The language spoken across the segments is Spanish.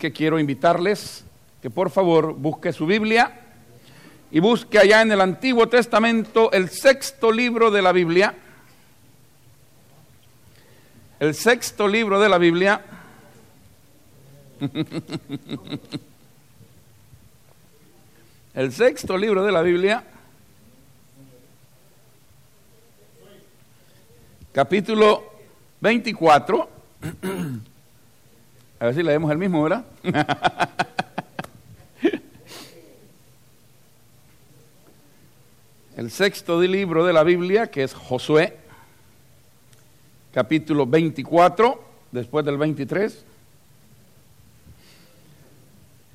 que quiero invitarles que por favor busque su Biblia y busque allá en el Antiguo Testamento el sexto libro de la Biblia. El sexto libro de la Biblia. el sexto libro de la Biblia. Capítulo 24. A ver si leemos el mismo, ¿verdad? el sexto libro de la Biblia, que es Josué, capítulo 24, después del 23.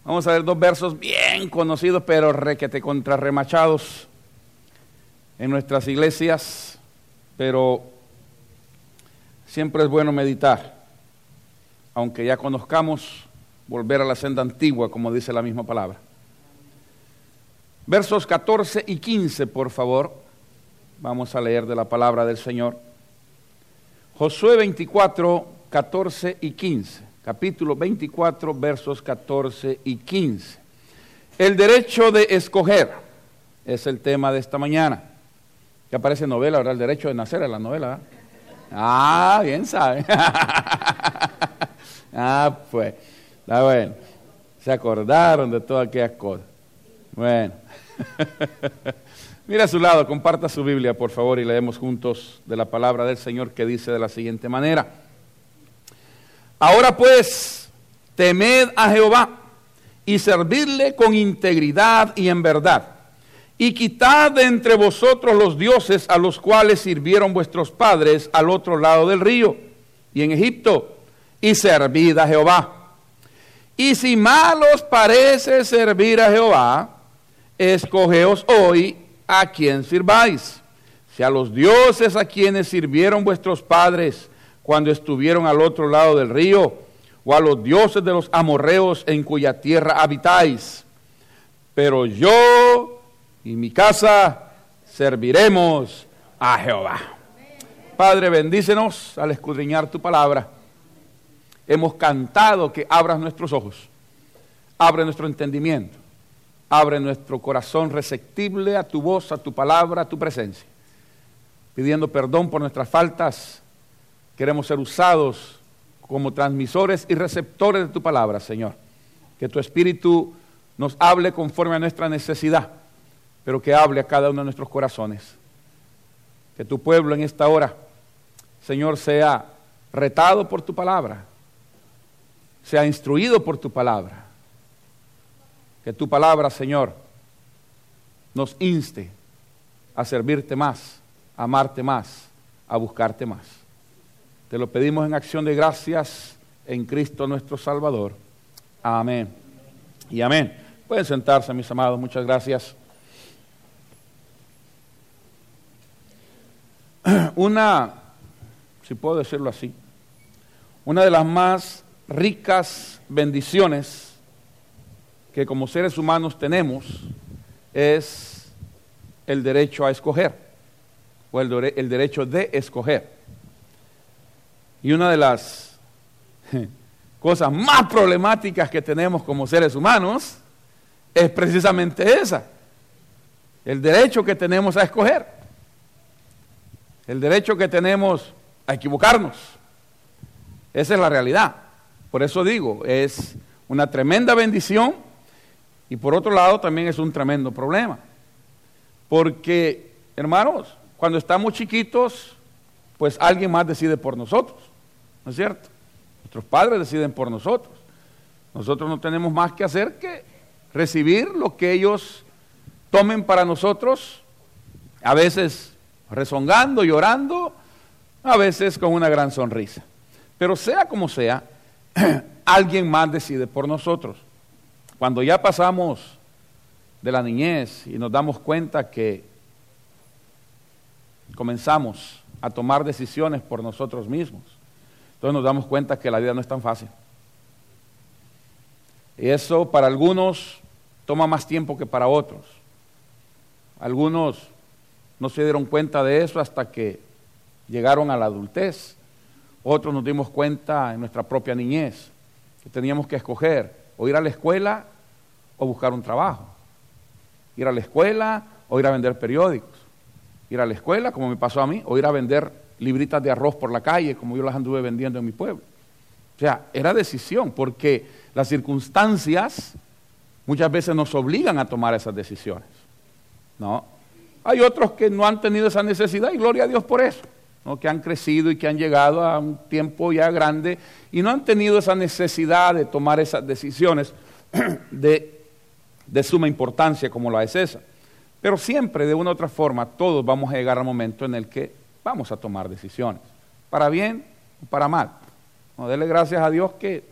Vamos a ver dos versos bien conocidos, pero requete contrarremachados en nuestras iglesias, pero siempre es bueno meditar aunque ya conozcamos, volver a la senda antigua, como dice la misma palabra. Versos 14 y 15, por favor. Vamos a leer de la palabra del Señor. Josué 24, 14 y 15. Capítulo 24, versos 14 y 15. El derecho de escoger es el tema de esta mañana. Que aparece novela, ahora el derecho de nacer en la novela. Ah, bien sabe. Ah, pues, bueno. Se acordaron de todas aquellas cosas. Bueno. Mira a su lado, comparta su Biblia, por favor, y leemos juntos de la palabra del Señor que dice de la siguiente manera. Ahora pues, temed a Jehová y servidle con integridad y en verdad. Y quitad de entre vosotros los dioses a los cuales sirvieron vuestros padres al otro lado del río y en Egipto y servid a Jehová. Y si mal os parece servir a Jehová, escogeos hoy a quien sirváis, si a los dioses a quienes sirvieron vuestros padres cuando estuvieron al otro lado del río, o a los dioses de los amorreos en cuya tierra habitáis. Pero yo y mi casa serviremos a Jehová. Padre, bendícenos al escudriñar tu palabra hemos cantado que abras nuestros ojos, abre nuestro entendimiento, abre nuestro corazón receptible a tu voz, a tu palabra, a tu presencia. Pidiendo perdón por nuestras faltas, queremos ser usados como transmisores y receptores de tu palabra, Señor. Que tu Espíritu nos hable conforme a nuestra necesidad, pero que hable a cada uno de nuestros corazones. Que tu pueblo en esta hora, Señor, sea retado por tu palabra, sea instruido por tu palabra. Que tu palabra, Señor, nos inste a servirte más, a amarte más, a buscarte más. Te lo pedimos en acción de gracias en Cristo nuestro Salvador. Amén. Y amén. Pueden sentarse, mis amados. Muchas gracias. Una, si puedo decirlo así, una de las más ricas bendiciones que como seres humanos tenemos es el derecho a escoger o el, derecho de escoger. Y una de las cosas más problemáticas que tenemos como seres humanos es precisamente esa, el derecho que tenemos a escoger, el derecho que tenemos a equivocarnos. Esa es la realidad. Por eso digo, es una tremenda bendición y por otro lado también es un tremendo problema. Porque, hermanos, cuando estamos chiquitos, pues alguien más decide por nosotros, ¿no es cierto? Nuestros padres deciden por nosotros. Nosotros no tenemos más que hacer que recibir lo que ellos tomen para nosotros, a veces rezongando, llorando, a veces con una gran sonrisa. Pero sea como sea, alguien más decide por nosotros. Cuando ya pasamos de la niñez y nos damos cuenta que comenzamos a tomar decisiones por nosotros mismos, entonces nos damos cuenta que la vida no es tan fácil. Y eso para algunos toma más tiempo que para otros. Algunos no se dieron cuenta de eso hasta que llegaron a la adultez otros nos dimos cuenta en nuestra propia niñez. que teníamos que escoger o ir a la escuela o buscar un trabajo. Ir a la escuela o ir a vender periódicos. Ir a la escuela, como me pasó a mí, o ir a vender libritas de arroz por la calle, como yo las anduve vendiendo en mi pueblo. O sea, era decisión, porque las circunstancias muchas veces nos obligan a tomar esas decisiones. ¿no? Hay otros que no han tenido esa necesidad y gloria a Dios por eso, que han crecido y que han llegado a un tiempo ya grande y no han tenido esa necesidad de tomar esas decisiones de, de suma importancia como la es esa. Pero siempre, de una u otra forma, todos vamos a llegar al momento en el que vamos a tomar decisiones, para bien o para mal. No, dele gracias a Dios que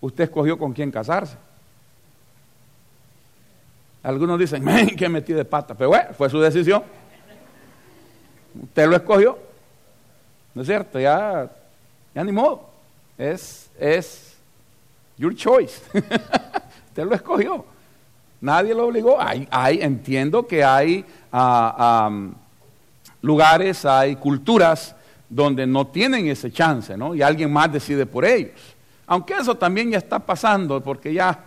usted escogió con quién casarse. Algunos dicen, que metí de pata, pero bueno, fue su decisión. Usted lo escogió. ¿No es cierto? Ya, ya ni modo. Es, es your choice. usted lo escogió. Nadie lo obligó. Hay, hay, entiendo que hay uh, lugares, hay culturas donde no tienen ese chance, ¿no? Y alguien más decide por ellos. Aunque eso también ya está pasando, porque ya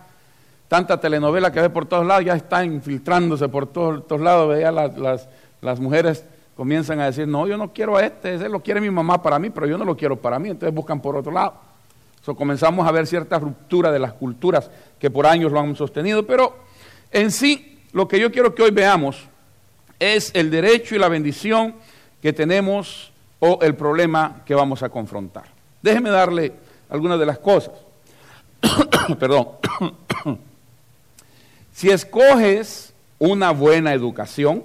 tanta telenovela que ve por todos lados ya está infiltrándose por todos, todos lados. Veía las, las, las, mujeres comienzan a decir, no, yo no quiero a este, ese lo quiere mi mamá para mí, pero yo no lo quiero para mí, entonces buscan por otro lado. So, comenzamos a ver cierta ruptura de las culturas que por años lo han sostenido, pero en sí, lo que yo quiero que hoy veamos es el derecho y la bendición que tenemos o el problema que vamos a confrontar. Déjeme darle algunas de las cosas. Perdón. si escoges una buena educación,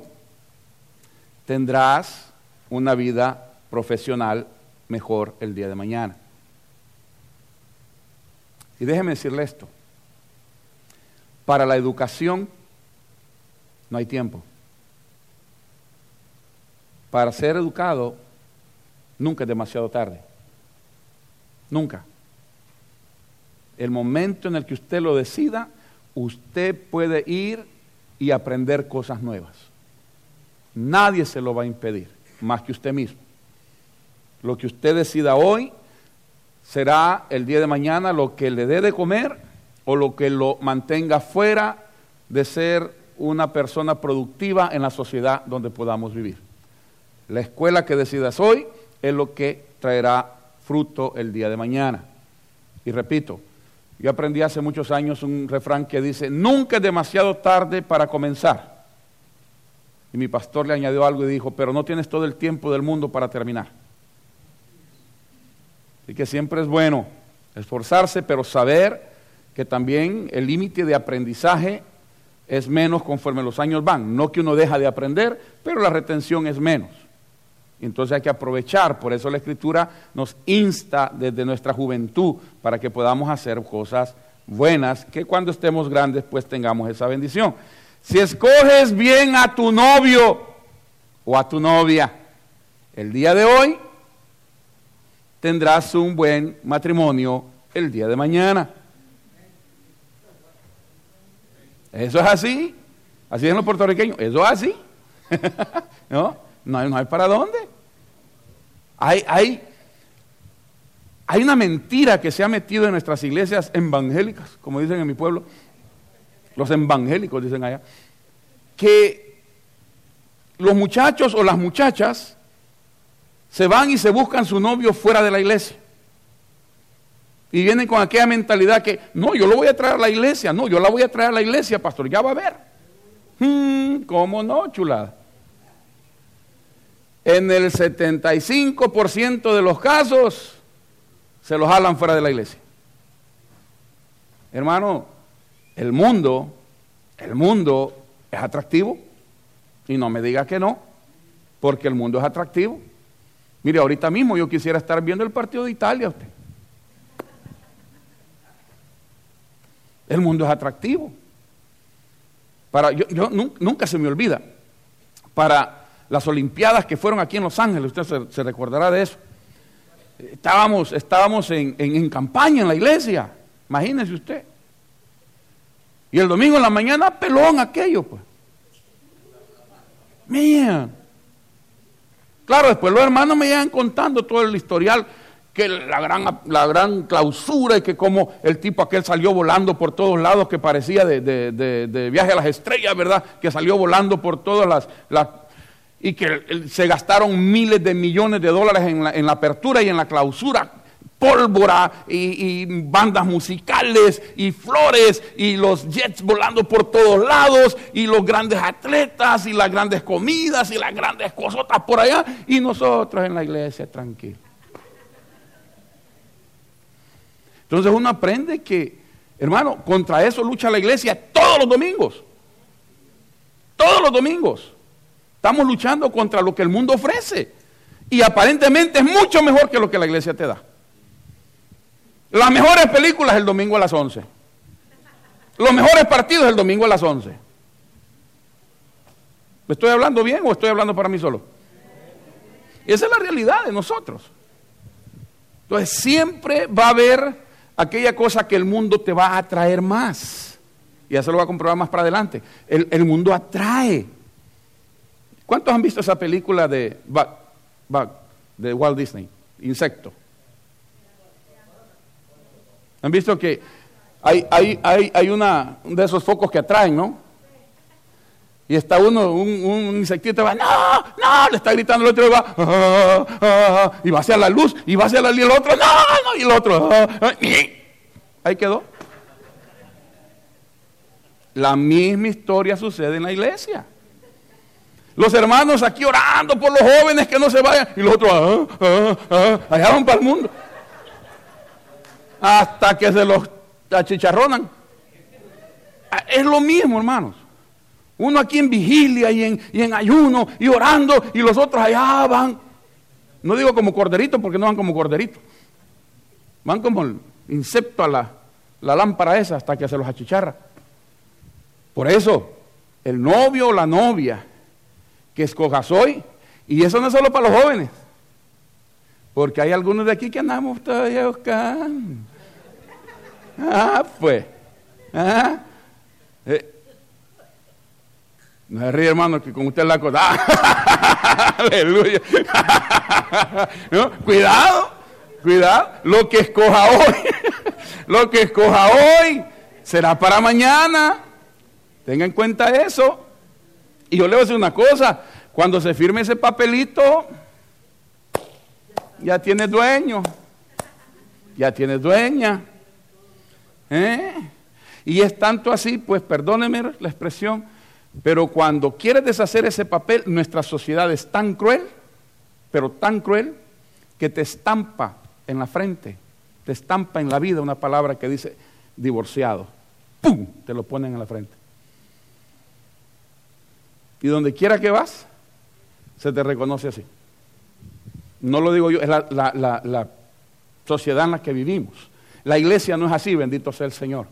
tendrás una vida profesional mejor el día de mañana. Y déjeme decirle esto. Para la educación no hay tiempo. Para ser educado Nunca es demasiado tarde. Nunca. El momento en el que usted lo decida, usted puede ir y aprender cosas nuevas. Nadie se lo va a impedir, más que usted mismo. Lo que usted decida hoy será el día de mañana lo que le dé de comer o lo que lo mantenga fuera de ser una persona productiva en la sociedad donde podamos vivir. La escuela que decidas hoy es lo que traerá fruto el día de mañana. Y repito, yo aprendí hace muchos años un refrán que dice, nunca es demasiado tarde para comenzar. Y mi pastor le añadió algo y dijo, pero no tienes todo el tiempo del mundo para terminar. Así que siempre es bueno esforzarse, pero saber que también el límite de aprendizaje es menos conforme los años van. No que uno deja de aprender, pero la retención es menos. Entonces hay que aprovechar, por eso la escritura nos insta desde nuestra juventud para que podamos hacer cosas buenas, que cuando estemos grandes pues tengamos esa bendición. Si escoges bien a tu novio o a tu novia, el día de hoy tendrás un buen matrimonio el día de mañana. Eso es así, así es en los puertorriqueños, eso es así. ¿No? No hay, para dónde. Hay, hay, hay una mentira que se ha metido en nuestras iglesias evangélicas, como dicen en mi pueblo, los evangélicos dicen allá, que los muchachos o las muchachas se van y se buscan su novio fuera de la iglesia. Y vienen con aquella mentalidad que, no, yo lo voy a traer a la iglesia, no, yo la voy a traer a la iglesia, pastor, ya va a ver. Hmm, ¿Cómo no, chulada? en el 75% de los casos se los jalan fuera de la iglesia. Hermano, el mundo, el mundo es atractivo. Y no me diga que no, porque el mundo es atractivo. Mire, ahorita mismo yo quisiera estar viendo el partido de Italia usted. El mundo es atractivo. Para, yo, nunca se me olvida. Para las Olimpiadas que fueron aquí en Los Ángeles, usted se, recordará de eso. Estábamos, estábamos en, campaña en la iglesia, imagínese usted. Y el domingo en la mañana, pelón aquello, pues. Mía. Claro, después los hermanos me llegan contando todo el historial que la gran, la gran clausura y que como el tipo aquel salió volando por todos lados que parecía de, viaje a las estrellas, ¿verdad? Que salió volando por todas las... las y que se gastaron miles de millones de dólares en la, en la apertura y en la clausura pólvora y, bandas musicales y flores y los jets volando por todos lados y los grandes atletas y las grandes comidas y las grandes cosotas por allá y nosotros en la iglesia tranquilos. Entonces uno aprende que, hermano, contra eso lucha la iglesia todos los domingos. Todos los domingos. Estamos luchando contra lo que el mundo ofrece. Y aparentemente es mucho mejor que lo que la iglesia te da. Las mejores películas el domingo a las 11. Los mejores partidos el domingo a las 11. ¿Me estoy hablando bien o estoy hablando para mí solo? Esa es la realidad de nosotros. Entonces siempre va a haber aquella cosa que el mundo te va a atraer más. Y eso lo va a comprobar más para adelante. El, mundo atrae. ¿Cuántos han visto esa película de, de Walt Disney? Insecto. Han visto que hay, hay, hay, hay una de esos focos que atraen, ¿no? Y está uno, un, insectito, va, no, no, le está gritando el otro, y va, ah, ah, ah", y va hacia la luz, y va hacia la luz, y el otro, no, no, y el otro, ahí quedó. La misma historia sucede en la iglesia. Los hermanos aquí orando por los jóvenes que no se vayan, y los otros, allá van para el mundo hasta que se los achicharronan. Es lo mismo, hermanos. Uno aquí en vigilia y en, ayuno y orando y los otros allá van. No digo como corderito porque no van como corderito. Van como el insecto a la, la lámpara esa hasta que se los achicharra. Por eso, el novio o la novia que escojas hoy, y eso no es solo para los jóvenes, porque hay algunos de aquí que andamos todavía buscando. Ah, pues. ¿Ah? Eh. No se ríe, hermano, que con usted la cosa. Aleluya. Cuidado, cuidado. Lo que escoja hoy, lo que escoja hoy será para mañana. Tenga en cuenta eso. Y yo le voy a decir una cosa. Cuando se firme ese papelito, ya tiene dueño, ya tiene dueña. ¿Eh? Y es tanto así, pues perdóneme la expresión, pero cuando quieres deshacer ese papel, nuestra sociedad es tan cruel, pero tan cruel, que te estampa en la frente, te estampa en la vida una palabra que dice divorciado. ¡Pum! Te lo ponen en la frente. Y donde quiera que vas, se te reconoce así. No lo digo yo, es la, la, sociedad en la que vivimos. La iglesia no es así, bendito sea el Señor.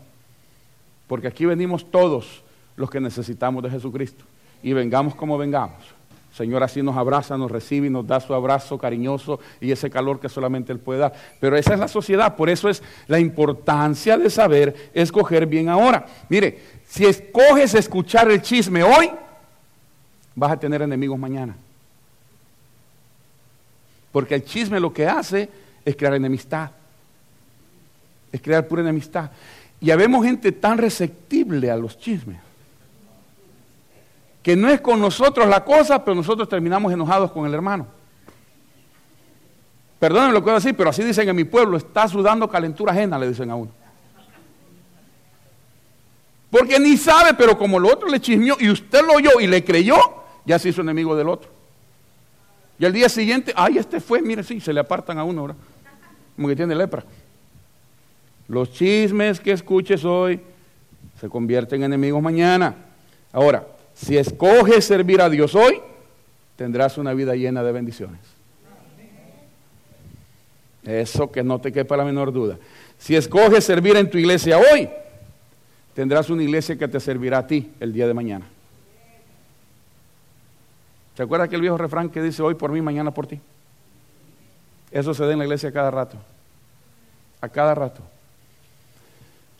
Porque aquí venimos todos los que necesitamos de Jesucristo. Y vengamos como vengamos. Señor así nos abraza, nos recibe y nos da su abrazo cariñoso y ese calor que solamente Él puede dar. Pero esa es la sociedad, por eso es la importancia de saber escoger bien ahora. Mire, si escoges escuchar el chisme hoy, vas a tener enemigos mañana. Porque el chisme lo que hace es crear enemistad. Es crear pura enemistad. Y habemos gente tan receptible a los chismes. Que no es con nosotros la cosa, pero nosotros terminamos enojados con el hermano. Perdónenme lo que voy a decir, pero así dicen en mi pueblo, está sudando calentura ajena, le dicen a uno. Porque ni sabe, pero como el otro le chismeó y usted lo oyó y le creyó, ya se hizo enemigo del otro. Y al día siguiente, ay, este fue, mire, sí, se le apartan a uno ahora. Como que tiene lepra. Los chismes que escuches hoy se convierten en enemigos mañana. Ahora, si escoges servir a Dios hoy, tendrás una vida llena de bendiciones. Eso que no te quepa la menor duda. Si escoges servir en tu iglesia hoy, tendrás una iglesia que te servirá a ti el día de mañana. ¿Se acuerda aquel viejo refrán que dice hoy por mí, mañana por ti? Eso se da en la iglesia a cada rato. A cada rato.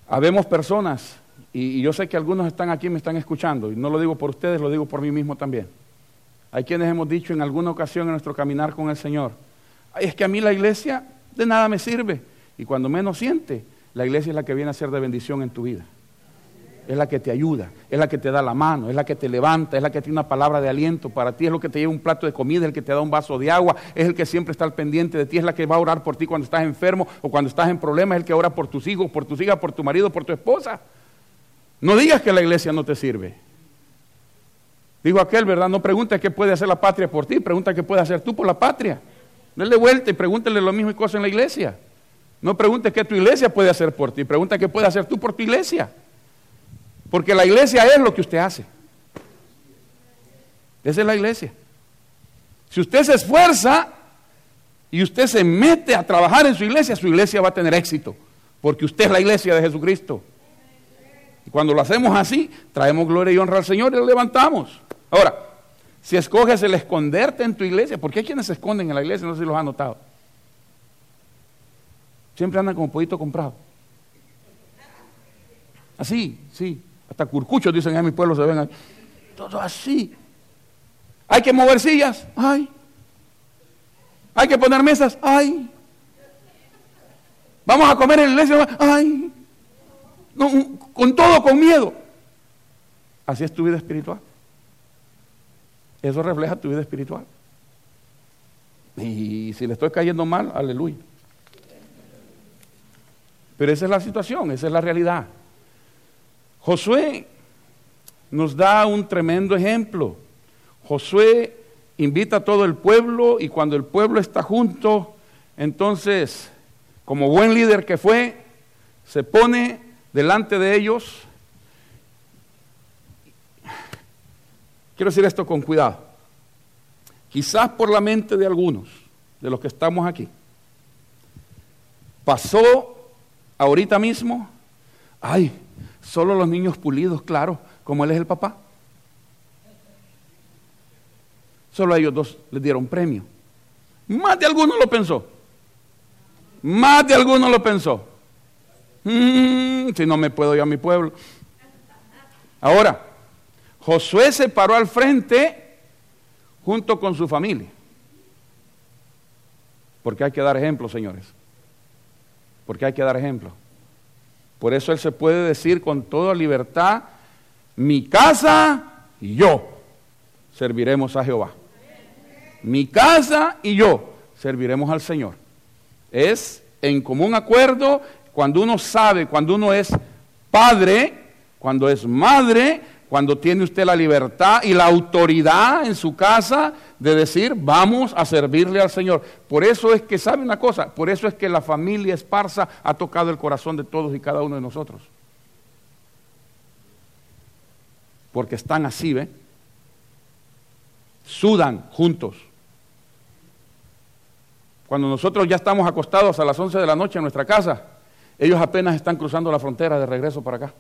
Habemos personas, y, yo sé que algunos están aquí y me están escuchando, y no lo digo por ustedes, lo digo por mí mismo también. Hay quienes hemos dicho en alguna ocasión en nuestro caminar con el Señor, es que a mí la iglesia de nada me sirve. Y cuando menos siente, la iglesia es la que viene a ser de bendición en tu vida. Es la que te ayuda, es la que te da la mano, es la que te levanta, es la que tiene una palabra de aliento para ti, es lo que te lleva un plato de comida, es el que te da un vaso de agua, es el que siempre está al pendiente de ti, es la que va a orar por ti cuando estás enfermo o cuando estás en problemas, es el que ora por tus hijos, por tus hijas, por tu marido, por tu esposa. No digas que la iglesia no te sirve. Dijo aquel, ¿verdad? No preguntes qué puede hacer la patria por ti, pregunta qué puede hacer tú por la patria. Dale vuelta y pregúntele lo mismo y cosas en la iglesia. No preguntes qué tu iglesia puede hacer por ti, pregunta qué puede hacer tú por tu iglesia. Porque la iglesia es lo que usted hace. Esa es la iglesia. Si usted se esfuerza y usted se mete a trabajar en su iglesia, su iglesia va a tener éxito. Porque usted es la iglesia de Jesucristo. Y cuando lo hacemos así, traemos gloria y honra al Señor y lo levantamos. Ahora, si escoges el esconderte en tu iglesia, porque hay quienes se esconden en la iglesia, no sé si los han notado. Siempre andan como pollito comprado. Así, sí. Hasta curcuchos dicen en mi pueblo se ven. Todo así. Hay que mover sillas. Ay. Hay que poner mesas. Ay. Vamos a comer en la iglesia. Ay. con todo, con miedo. Así es tu vida espiritual. Eso refleja tu vida espiritual. Y si le estoy cayendo mal, aleluya. Pero esa es la situación, esa es la realidad. Josué nos da un tremendo ejemplo. Josué invita a todo el pueblo y cuando el pueblo está junto, entonces, como buen líder que fue, se pone delante de ellos. Quiero decir esto con cuidado. Quizás por la mente de algunos, de los que estamos aquí, pasó ahorita mismo, ay, solo los niños pulidos, claro, como él es el papá. Solo a ellos dos les dieron premio. Más de alguno lo pensó. Más de alguno lo pensó. Mm, si no me puedo ir a mi pueblo. Ahora, Josué se paró al frente junto con su familia. Porque hay que dar ejemplo, señores porque hay que dar ejemplo. Por eso Él se puede decir con toda libertad, mi casa y yo serviremos a Jehová. Mi casa y yo serviremos al Señor. Es en común acuerdo cuando uno sabe, cuando uno es padre, cuando es madre, cuando tiene usted la libertad y la autoridad en su casa de decir, vamos a servirle al Señor. Por eso es que, ¿sabe una cosa? Por eso es que la familia esparza ha tocado el corazón de todos y cada uno de nosotros. Porque están así, ¿ve? Sudan juntos. Cuando nosotros ya estamos acostados a las 11 de la noche en nuestra casa, ellos apenas están cruzando la frontera de regreso para acá.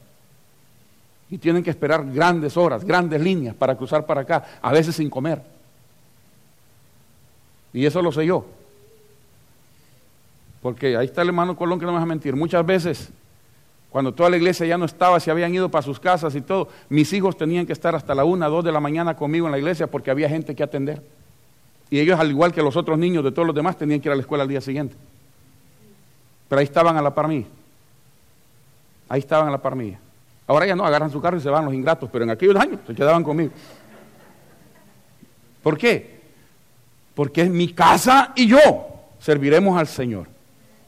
Y tienen que esperar grandes horas, grandes líneas para cruzar para acá, a veces sin comer. Y eso lo sé yo. Porque ahí está el hermano Colón que no me va a mentir. Muchas veces, cuando toda la iglesia ya no estaba, se habían ido para sus casas y todo, mis hijos tenían que estar hasta la una, dos de la mañana conmigo en la iglesia porque había gente que atender. Y ellos, al igual que los otros niños de todos los demás, tenían que ir a la escuela al día siguiente. Pero ahí estaban a la par. Ahí estaban a la par. Ahora ya no, agarran su carro y se van los ingratos, pero en aquellos años se quedaban conmigo. ¿Por qué? porque es mi casa y yo serviremos al Señor.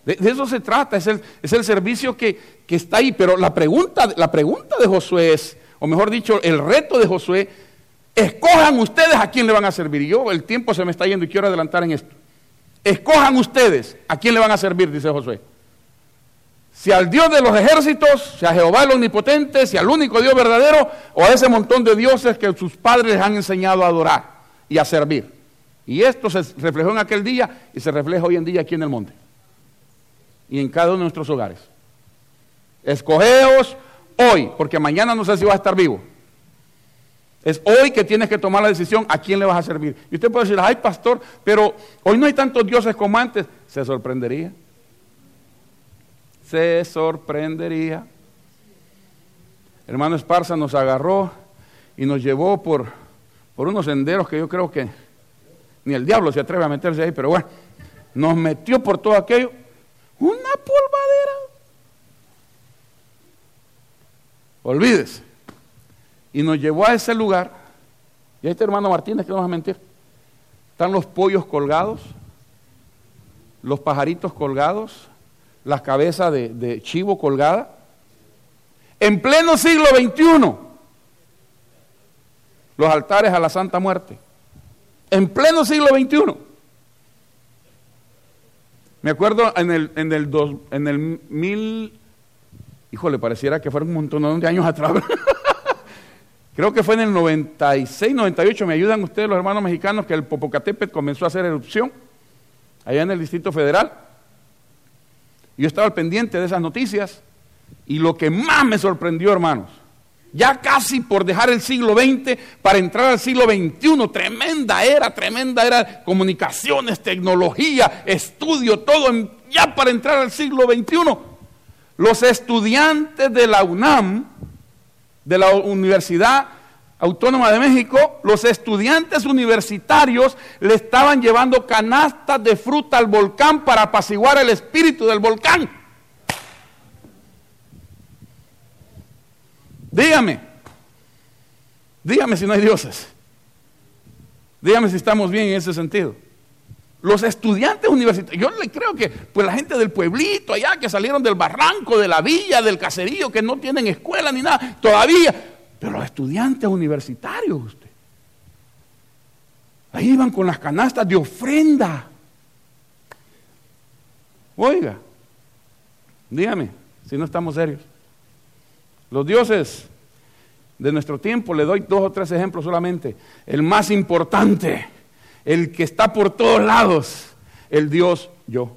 De, eso se trata, es el, es el servicio que, que, está ahí. Pero la pregunta, la pregunta de Josué es, o mejor dicho, el reto de Josué, escojan ustedes a quién le van a servir. Y yo, el tiempo se me está yendo y quiero adelantar en esto. Escojan ustedes a quién le van a servir, dice Josué. Si al Dios de los ejércitos, si a Jehová el omnipotente, si al único Dios verdadero, o a ese montón de dioses que sus padres les han enseñado a adorar y a servir. Y esto se reflejó en aquel día y se refleja hoy en día aquí en el monte. Y en cada uno de nuestros hogares. Escogeos hoy, porque mañana no sé si vas a estar vivo. Es hoy que tienes que tomar la decisión a quién le vas a servir. Y usted puede decir, ay pastor, pero hoy no hay tantos dioses como antes. Se sorprendería. Se sorprendería. Hermano Esparza nos agarró y nos llevó por, por unos senderos que yo creo que ni el diablo se atreve a meterse ahí, pero bueno, nos metió por todo aquello madera. Olvídese. Y nos llevó a ese lugar. Y este hermano Martínez, que no vas a mentir. Están los pollos colgados, los pajaritos colgados, las cabezas de, de chivo colgada. En pleno siglo XXI, los altares a la Santa Muerte. En pleno siglo XXI. Me acuerdo en el, en el, dos, en el mil, híjole, pareciera que fueron un montón de años atrás. Creo que fue en el 96, 98, me ayudan ustedes los hermanos mexicanos, que el Popocatépetl comenzó a hacer erupción allá en el Distrito Federal. Yo estaba al pendiente de esas noticias y lo que más me sorprendió, hermanos, ya casi por dejar el siglo XX para entrar al siglo XXI, tremenda era, tremenda era, comunicaciones, tecnología, estudio, todo, ya para entrar al siglo XXI. Los estudiantes de la UNAM, de la Universidad Autónoma de México, los estudiantes universitarios le estaban llevando canastas de fruta al volcán para apaciguar el espíritu del volcán. Dígame, dígame si no hay dioses. Dígame si estamos bien en ese sentido. Los estudiantes universitarios, yo le creo que pues la gente del pueblito allá que salieron del barranco, de la villa, del caserío, que no tienen escuela ni nada, todavía, pero los estudiantes universitarios, usted. Ahí iban con las canastas de ofrenda. Oiga, dígame si no estamos serios. Los dioses de nuestro tiempo, le doy dos o tres ejemplos solamente. El más importante, el que está por todos lados, el Dios yo.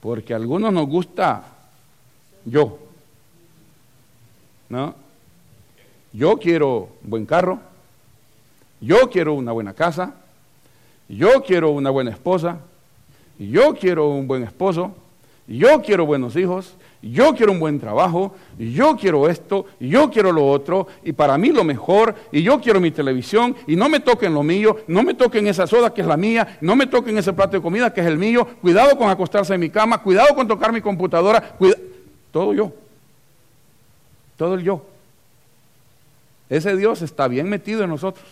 Porque a algunos nos gusta yo. ¿No? Yo quiero un buen carro, yo quiero una buena casa, yo quiero una buena esposa, yo quiero un buen esposo, yo quiero buenos hijos, yo quiero un buen trabajo, yo quiero esto, yo quiero lo otro, y para mí lo mejor, y yo quiero mi televisión, y no me toquen lo mío, no me toquen esa soda que es la mía, no me toquen ese plato de comida que es el mío, cuidado con acostarse en mi cama, cuidado con tocar mi computadora, todo yo, todo el yo. Ese Dios está bien metido en nosotros.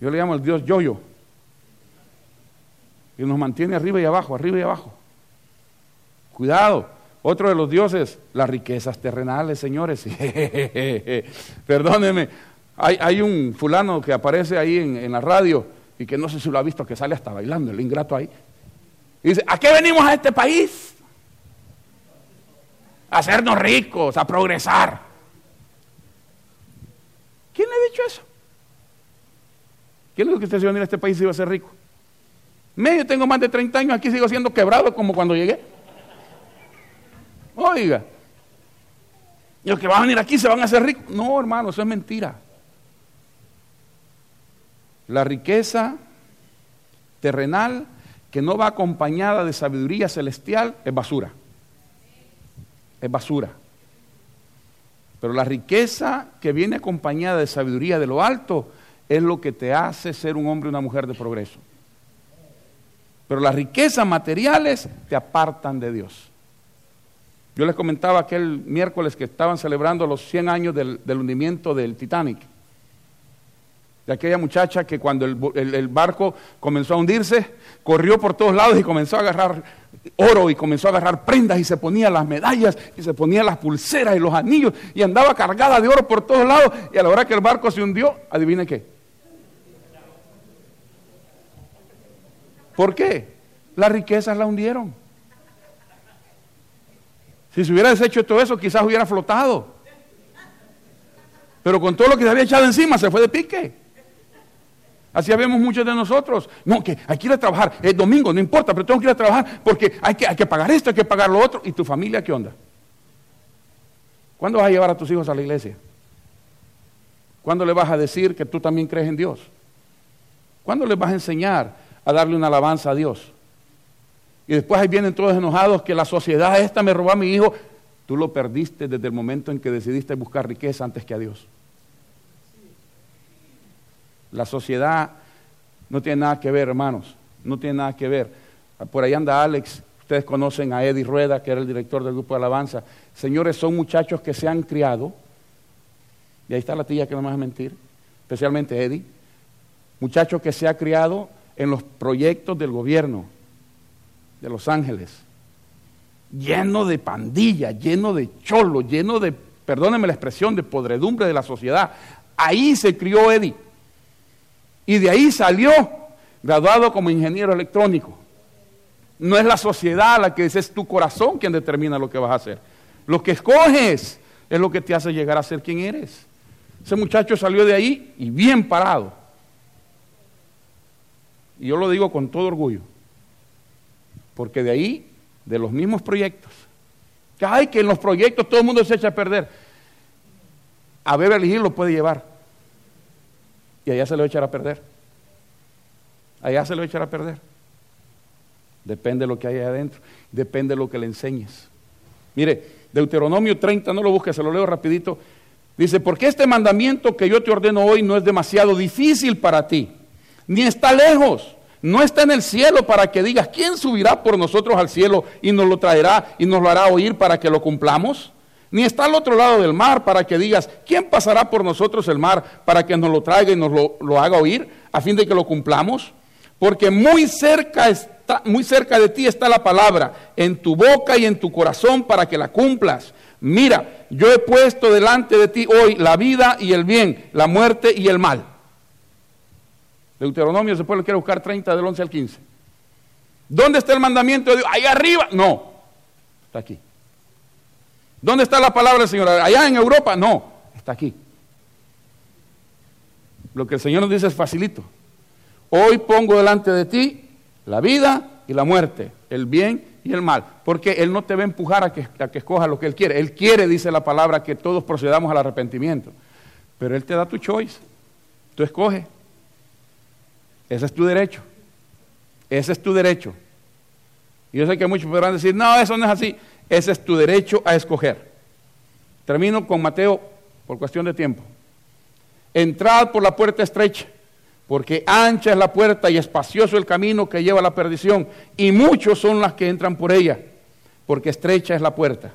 Yo le llamo el Dios yo-yo. Y nos mantiene arriba y abajo, arriba y abajo. Cuidado. Otro de los dioses, las riquezas terrenales, señores. Perdónenme. Hay, un fulano que aparece ahí en, la radio y que no sé si lo ha visto, que sale hasta bailando, el ingrato ahí. Dice, ¿a qué venimos a este país? Hacernos ricos, a progresar. ¿Quién le ha dicho eso? ¿Quién es lo que usted se iba a venir a este país y iba a ser rico? Medio tengo más de 30 años, aquí sigo siendo quebrado como cuando llegué. Oiga. Y los que van a venir aquí se van a hacer ricos. No, hermano, eso es mentira. La riqueza terrenal que no va acompañada de sabiduría celestial es basura. Es basura. Pero la riqueza que viene acompañada de sabiduría de lo alto es lo que te hace ser un hombre o una mujer de progreso. Pero las riquezas materiales te apartan de Dios. Yo les comentaba aquel miércoles que estaban celebrando los 100 años del, hundimiento del Titanic. De aquella muchacha que cuando el, barco comenzó a hundirse, corrió por todos lados y comenzó a agarrar oro y comenzó a agarrar prendas y se ponía las medallas y se ponía las pulseras y los anillos y andaba cargada de oro por todos lados y a la hora que el barco se hundió, adivine qué. ¿Por qué? Las riquezas la hundieron. Si se hubiera deshecho todo eso, quizás hubiera flotado. Pero con todo lo que se había echado encima, se fue de pique. Así habíamos muchos de nosotros. No, que hay que ir a trabajar. Es domingo, no importa, pero tengo que ir a trabajar porque hay que, hay que pagar esto, hay que pagar lo otro. ¿Y tu familia qué onda? ¿Cuándo vas a llevar a tus hijos a la iglesia? ¿Cuándo le vas a decir que tú también crees en Dios? ¿Cuándo les vas a enseñar a darle una alabanza a Dios? Y después ahí vienen todos enojados que la sociedad esta me robó a mi hijo. Tú lo perdiste desde el momento en que decidiste buscar riqueza antes que a Dios. La sociedad no tiene nada que ver, hermanos. no tiene nada que ver. Por ahí anda Alex, ustedes conocen a Eddie Rueda, que era el director del grupo de alabanza. Señores, son muchachos que se han criado, y ahí está la tía que no me va a mentir, especialmente Eddie, muchachos que se ha criado en los proyectos del gobierno de Los Ángeles, lleno de pandilla, lleno de cholo, lleno de, perdónenme la expresión, de podredumbre de la sociedad. Ahí se crió Eddie. Y de ahí salió graduado como ingeniero electrónico. No es la sociedad la que dice, es tu corazón quien determina lo que vas a hacer. Lo que escoges es lo que te hace llegar a ser quien eres. Ese muchacho salió de ahí y bien parado. Y yo lo digo con todo orgullo. Porque de ahí, de los mismos proyectos, que hay que en los proyectos todo el mundo se echa a perder. A Beverly Hills lo puede llevar. Y allá se lo echará a perder. Allá se lo echará a perder. Depende de lo que hay adentro. Depende de lo que le enseñes. Mire, Deuteronomio 30, no lo busques, se lo leo rapidito. Dice, porque este mandamiento que yo te ordeno hoy no es demasiado difícil para ti, ni está lejos, no está en el cielo para que digas, ¿quién subirá por nosotros al cielo y nos lo traerá y nos lo hará oír para que lo cumplamos? Ni está al otro lado del mar para que digas, ¿quién pasará por nosotros el mar para que nos lo traiga y nos lo, lo haga oír a fin de que lo cumplamos? Porque muy cerca está, muy cerca de ti está la palabra, en tu boca y en tu corazón para que la cumplas. Mira, yo he puesto delante de ti hoy la vida y el bien, la muerte y el mal. Deuteronomio, se puede quiere buscar 30 del 11 al 15. ¿Dónde está el mandamiento de Dios? Ahí arriba. No, está aquí. ¿Dónde está la palabra del Señor? Allá en Europa. No, está aquí. Lo que el Señor nos dice es facilito. Hoy pongo delante de ti la vida y la muerte, el bien y el mal, porque Él no te va a empujar a que, a que escojas lo que Él quiere. Él quiere, dice la palabra, que todos procedamos al arrepentimiento. Pero Él te da tu choice. Tú escoges. Ese es tu derecho. Ese es tu derecho. Y yo sé que muchos podrán decir, no, eso no es así. Ese es tu derecho a escoger. Termino con Mateo por cuestión de tiempo. Entrad por la puerta estrecha, porque ancha es la puerta y espacioso el camino que lleva a la perdición, y muchos son las que entran por ella, porque estrecha es la puerta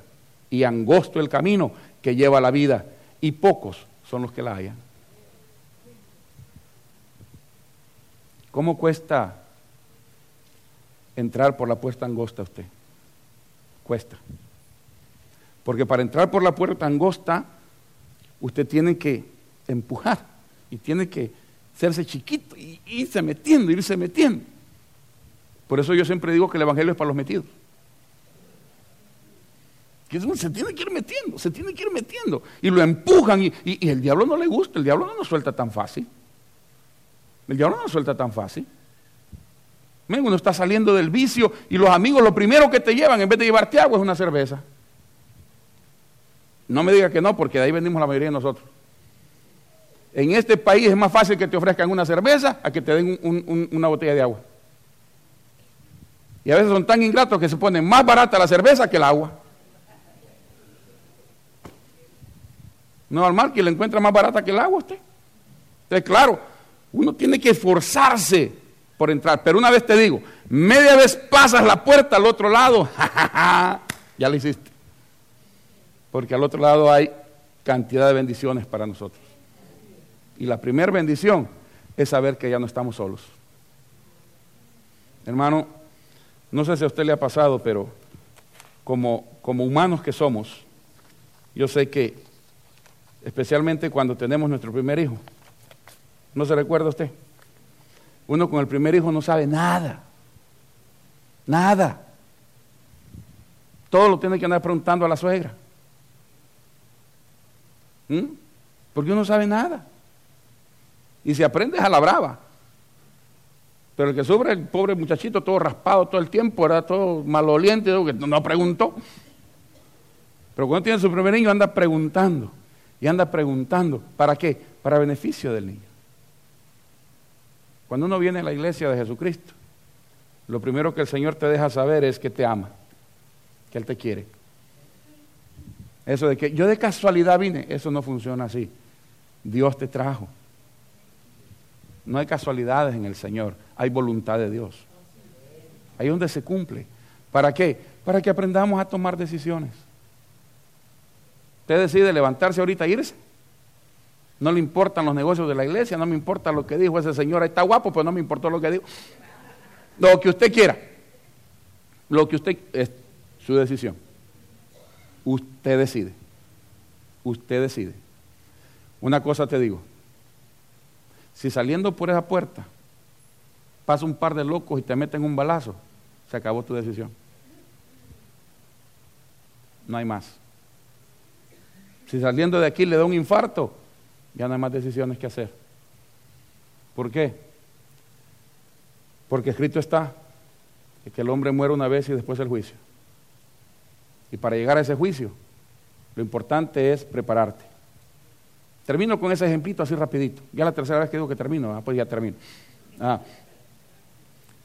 y angosto el camino que lleva a la vida, y pocos son los que la hallan. ¿Cómo cuesta entrar por la puerta angosta a usted? Cuesta. Porque para entrar por la puerta angosta, usted tiene que empujar y tiene que hacerse chiquito y irse metiendo, irse metiendo. Por eso yo siempre digo que el Evangelio es para los metidos. Se tiene que ir metiendo, se tiene que ir metiendo. Y lo empujan y, y el diablo no le gusta, el diablo no nos suelta tan fácil. El diablo no suelta tan fácil. Uno está saliendo del vicio y los amigos lo primero que te llevan en vez de llevarte agua es una cerveza. No me diga que no, porque de ahí venimos la mayoría de nosotros. En este país es más fácil que te ofrezcan una cerveza a que te den una botella de agua. Y a veces son tan ingratos que se ponen más barata la cerveza que el agua. No normal que le encuentre más barata que el agua usted. Entonces, claro, uno tiene que esforzarse por entrar. Pero una vez te digo, media vez pasas la puerta al otro lado, ya lo hiciste. Porque al otro lado hay cantidad de bendiciones para nosotros. Y la primera bendición es saber que ya no estamos solos. Hermano, no sé si a usted le ha pasado, pero como, como humanos que somos, yo sé que, especialmente cuando tenemos nuestro primer hijo, ¿No se recuerda usted? Uno con el primer hijo no sabe nada. Nada. Todo lo tiene que andar preguntando a la suegra. ¿Mm? Porque uno no sabe nada. Y si aprendes a la brava. Pero el que sufre, el pobre muchachito, todo raspado todo el tiempo, era todo maloliente, no preguntó. Pero cuando tiene su primer niño anda preguntando. Y anda preguntando. ¿Para qué? Para beneficio del niño. Cuando uno viene a la iglesia de Jesucristo, lo primero que el Señor te deja saber es que te ama, que Él te quiere. Eso de que yo de casualidad vine, eso no funciona así. Dios te trajo. No hay casualidades en el Señor, hay voluntad de Dios. Ahí donde se cumple. ¿Para qué? Para que aprendamos a tomar decisiones. Usted decide levantarse ahorita e irse. No le importan los negocios de la iglesia, no me importa lo que dijo ese señor, está guapo, pero no me importó lo que dijo. Lo que usted quiera. Lo que usted es su decisión. Usted decide. Usted decide. Una cosa te digo. Si saliendo por esa puerta pasa un par de locos y te meten un balazo, se acabó tu decisión. No hay más. Si saliendo de aquí le da un infarto, ya no hay más decisiones que hacer. ¿Por qué? Porque escrito está que el hombre muere una vez y después el juicio. Y para llegar a ese juicio, lo importante es prepararte. Termino con ese ejemplito así rapidito. Ya la tercera vez que digo que termino, pues ya termino. Ah.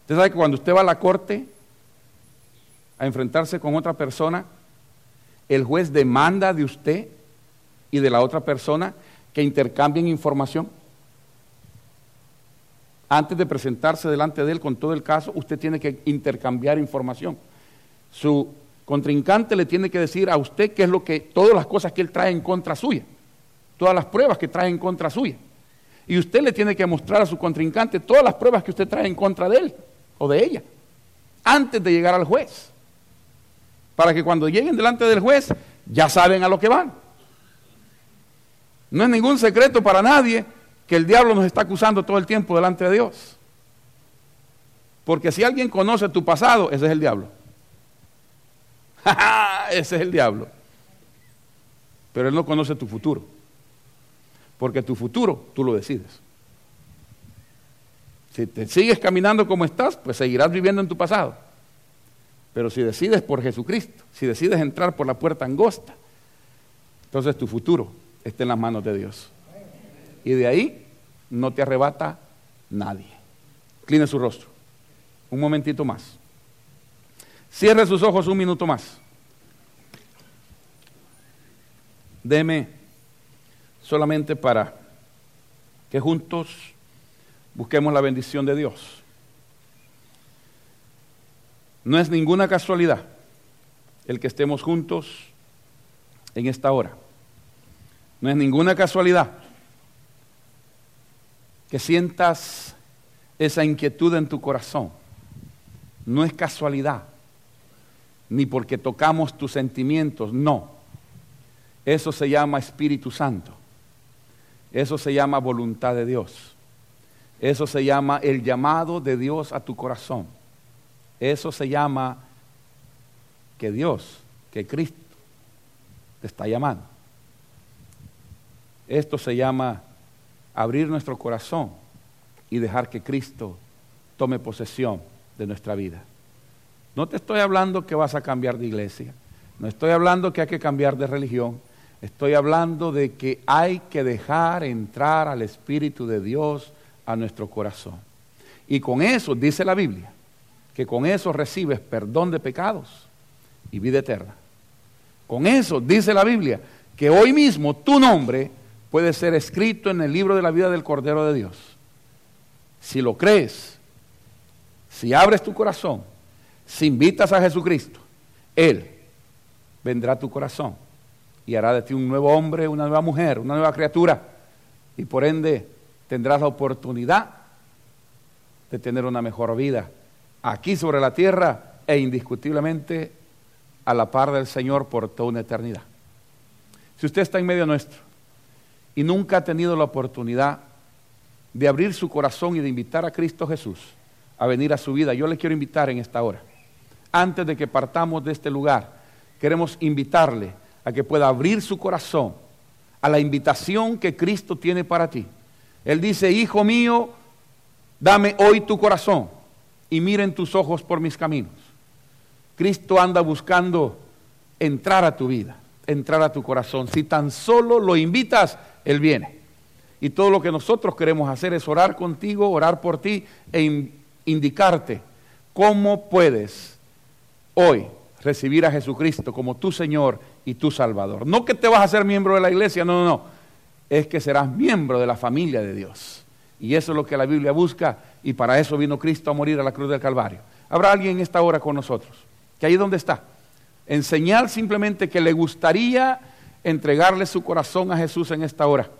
Usted sabe que cuando usted va a la corte a enfrentarse con otra persona, el juez demanda de usted y de la otra persona que intercambien información. Antes de presentarse delante de él con todo el caso, usted tiene que intercambiar información. Su contrincante le tiene que decir a usted qué es lo que, todas las cosas que él trae en contra suya, todas las pruebas que trae en contra suya. Y usted le tiene que mostrar a su contrincante todas las pruebas que usted trae en contra de él o de ella, antes de llegar al juez. Para que cuando lleguen delante del juez, ya saben a lo que van. No es ningún secreto para nadie que el diablo nos está acusando todo el tiempo delante de Dios. Porque si alguien conoce tu pasado, ese es el diablo. ese es el diablo. Pero él no conoce tu futuro. Porque tu futuro tú lo decides. Si te sigues caminando como estás, pues seguirás viviendo en tu pasado. Pero si decides por Jesucristo, si decides entrar por la puerta angosta, entonces tu futuro está en las manos de Dios. Y de ahí no te arrebata nadie. Cline su rostro. Un momentito más. Cierre sus ojos un minuto más. Deme solamente para que juntos busquemos la bendición de Dios. No es ninguna casualidad el que estemos juntos en esta hora. No es ninguna casualidad que sientas esa inquietud en tu corazón. No es casualidad, ni porque tocamos tus sentimientos, no. Eso se llama Espíritu Santo. Eso se llama voluntad de Dios. Eso se llama el llamado de Dios a tu corazón. Eso se llama que Dios, que Cristo te está llamando. Esto se llama abrir nuestro corazón y dejar que Cristo tome posesión de nuestra vida. No te estoy hablando que vas a cambiar de iglesia, no estoy hablando que hay que cambiar de religión, estoy hablando de que hay que dejar entrar al Espíritu de Dios a nuestro corazón. Y con eso, dice la Biblia, que con eso recibes perdón de pecados y vida eterna. Con eso, dice la Biblia, que hoy mismo tu nombre puede ser escrito en el libro de la vida del Cordero de Dios. Si lo crees, si abres tu corazón, si invitas a Jesucristo, Él vendrá a tu corazón y hará de ti un nuevo hombre, una nueva mujer, una nueva criatura. Y por ende tendrás la oportunidad de tener una mejor vida aquí sobre la tierra e indiscutiblemente a la par del Señor por toda una eternidad. Si usted está en medio nuestro y nunca ha tenido la oportunidad de abrir su corazón y de invitar a Cristo Jesús a venir a su vida, yo le quiero invitar en esta hora. Antes de que partamos de este lugar, queremos invitarle a que pueda abrir su corazón a la invitación que Cristo tiene para ti. Él dice, Hijo mío, dame hoy tu corazón y miren tus ojos por mis caminos. Cristo anda buscando entrar a tu vida, entrar a tu corazón. Si tan solo lo invitas, él viene. Y todo lo que nosotros queremos hacer es orar contigo, orar por ti e indicarte cómo puedes hoy recibir a Jesucristo como tu Señor y tu Salvador. No que te vas a ser miembro de la iglesia, no, no, no. Es que serás miembro de la familia de Dios. Y eso es lo que la Biblia busca y para eso vino Cristo a morir a la cruz del Calvario. Habrá alguien en esta hora con nosotros, que ahí donde está, en señal simplemente que le gustaría entregarle su corazón a Jesús en esta hora.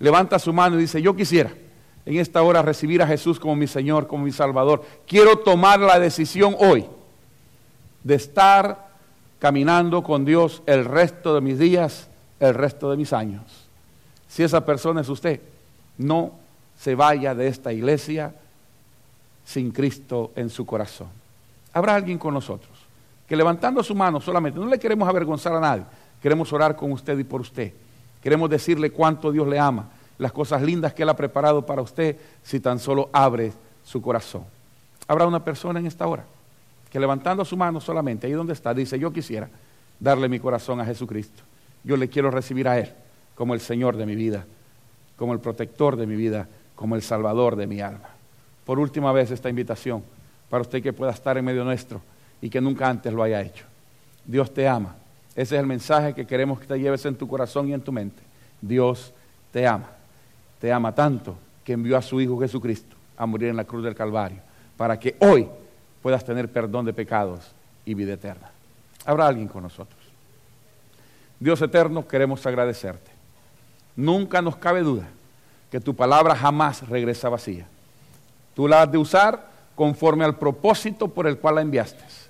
Levanta su mano y dice, yo quisiera en esta hora recibir a Jesús como mi Señor, como mi Salvador. Quiero tomar la decisión hoy de estar caminando con Dios el resto de mis días, el resto de mis años. Si esa persona es usted, no se vaya de esta iglesia sin Cristo en su corazón. Habrá alguien con nosotros que levantando su mano solamente, no le queremos avergonzar a nadie, queremos orar con usted y por usted. Queremos decirle cuánto Dios le ama, las cosas lindas que Él ha preparado para usted si tan solo abre su corazón. Habrá una persona en esta hora que levantando su mano solamente, ahí donde está, dice, yo quisiera darle mi corazón a Jesucristo. Yo le quiero recibir a Él como el Señor de mi vida, como el protector de mi vida, como el Salvador de mi alma. Por última vez esta invitación para usted que pueda estar en medio nuestro y que nunca antes lo haya hecho. Dios te ama. Ese es el mensaje que queremos que te lleves en tu corazón y en tu mente. Dios te ama. Te ama tanto que envió a su Hijo Jesucristo a morir en la cruz del Calvario para que hoy puedas tener perdón de pecados y vida eterna. Habrá alguien con nosotros. Dios eterno, queremos agradecerte. Nunca nos cabe duda que tu palabra jamás regresa vacía. Tú la has de usar conforme al propósito por el cual la enviaste.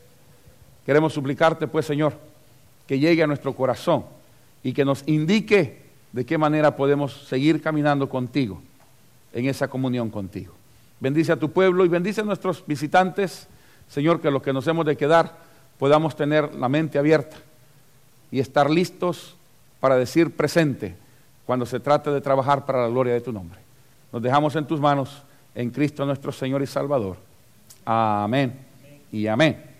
Queremos suplicarte, pues, Señor, que llegue a nuestro corazón y que nos indique de qué manera podemos seguir caminando contigo, en esa comunión contigo. Bendice a tu pueblo y bendice a nuestros visitantes, Señor, que los que nos hemos de quedar podamos tener la mente abierta y estar listos para decir presente cuando se trate de trabajar para la gloria de tu nombre. Nos dejamos en tus manos, en Cristo nuestro Señor y Salvador. Amén y amén.